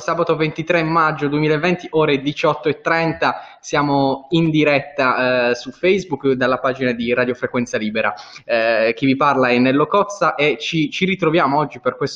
Sabato 23 maggio 2020, ore 18.30, siamo in diretta eh, su Facebook dalla pagina di Radio Frequenza Libera. Eh, chi vi parla è Nello Cozza e ci, ci ritroviamo oggi per questo